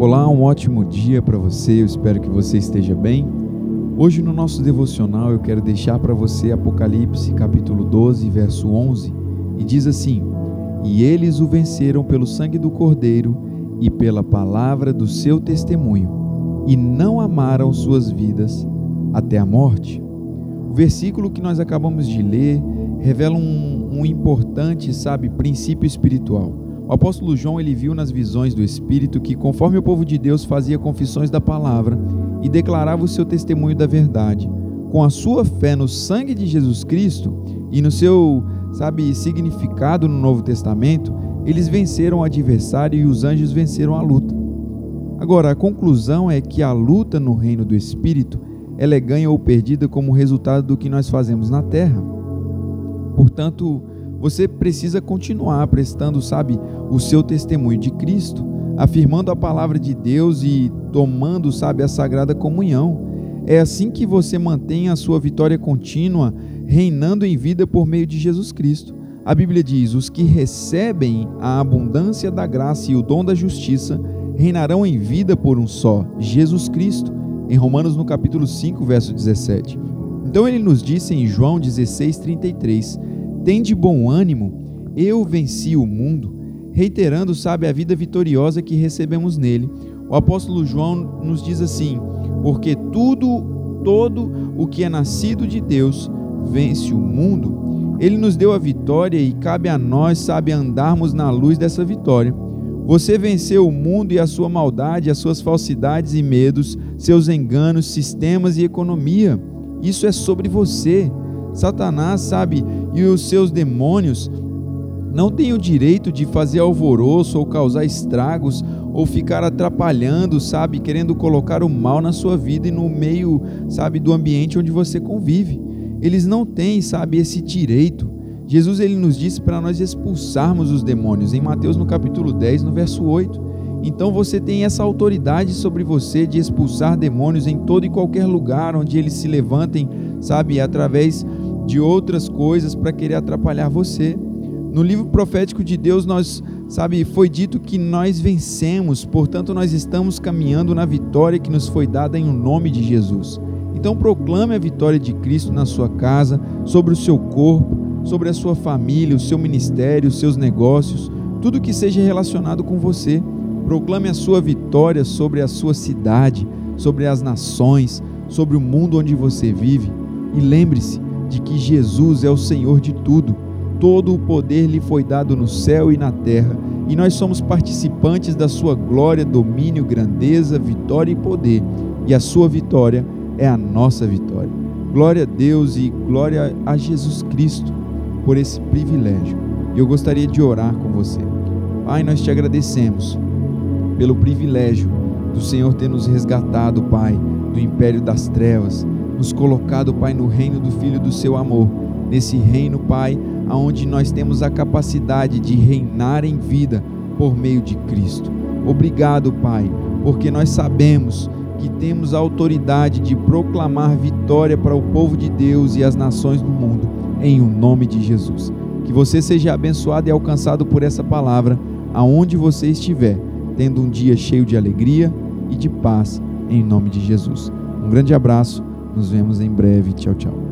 Olá, um ótimo dia para você. Eu espero que você esteja bem. Hoje no nosso devocional eu quero deixar para você Apocalipse capítulo 12, verso 11, e diz assim: "E eles o venceram pelo sangue do Cordeiro e pela palavra do seu testemunho, e não amaram suas vidas até a morte." O versículo que nós acabamos de ler revela um, um importante, sabe, princípio espiritual. O apóstolo João ele viu nas visões do Espírito que, conforme o povo de Deus fazia confissões da palavra e declarava o seu testemunho da verdade, com a sua fé no sangue de Jesus Cristo e no seu, sabe, significado no Novo Testamento, eles venceram o adversário e os anjos venceram a luta. Agora, a conclusão é que a luta no reino do Espírito ela é ganha ou perdida como resultado do que nós fazemos na terra. Portanto, você precisa continuar prestando, sabe, o seu testemunho de Cristo, afirmando a palavra de Deus e tomando, sabe, a sagrada comunhão. É assim que você mantém a sua vitória contínua, reinando em vida por meio de Jesus Cristo. A Bíblia diz: os que recebem a abundância da graça e o dom da justiça reinarão em vida por um só, Jesus Cristo, em Romanos no capítulo 5, verso 17. Então ele nos disse em João 16, 33 tem de bom ânimo, eu venci o mundo, reiterando, sabe, a vida vitoriosa que recebemos nele. O apóstolo João nos diz assim: porque tudo, todo o que é nascido de Deus vence o mundo. Ele nos deu a vitória e cabe a nós, sabe, andarmos na luz dessa vitória. Você venceu o mundo e a sua maldade, as suas falsidades e medos, seus enganos, sistemas e economia. Isso é sobre você. Satanás, sabe, e os seus demônios não têm o direito de fazer alvoroço ou causar estragos ou ficar atrapalhando, sabe, querendo colocar o mal na sua vida e no meio, sabe, do ambiente onde você convive. Eles não têm, sabe, esse direito. Jesus ele nos disse para nós expulsarmos os demônios em Mateus no capítulo 10, no verso 8. Então você tem essa autoridade sobre você de expulsar demônios em todo e qualquer lugar onde eles se levantem, sabe, através de outras coisas para querer atrapalhar você. No livro profético de Deus, nós, sabe, foi dito que nós vencemos, portanto, nós estamos caminhando na vitória que nos foi dada em o nome de Jesus. Então, proclame a vitória de Cristo na sua casa, sobre o seu corpo, sobre a sua família, o seu ministério, os seus negócios, tudo que seja relacionado com você. Proclame a sua vitória sobre a sua cidade, sobre as nações, sobre o mundo onde você vive. E lembre-se, de que Jesus é o Senhor de tudo. Todo o poder lhe foi dado no céu e na terra, e nós somos participantes da sua glória, domínio, grandeza, vitória e poder, e a sua vitória é a nossa vitória. Glória a Deus e glória a Jesus Cristo por esse privilégio. E eu gostaria de orar com você. Pai, nós te agradecemos pelo privilégio do Senhor ter nos resgatado, Pai, do império das trevas nos colocado, Pai, no reino do Filho do seu amor. Nesse reino, Pai, aonde nós temos a capacidade de reinar em vida por meio de Cristo. Obrigado, Pai, porque nós sabemos que temos a autoridade de proclamar vitória para o povo de Deus e as nações do mundo, em o nome de Jesus. Que você seja abençoado e alcançado por essa palavra, aonde você estiver, tendo um dia cheio de alegria e de paz, em nome de Jesus. Um grande abraço nos vemos em breve. Tchau, tchau.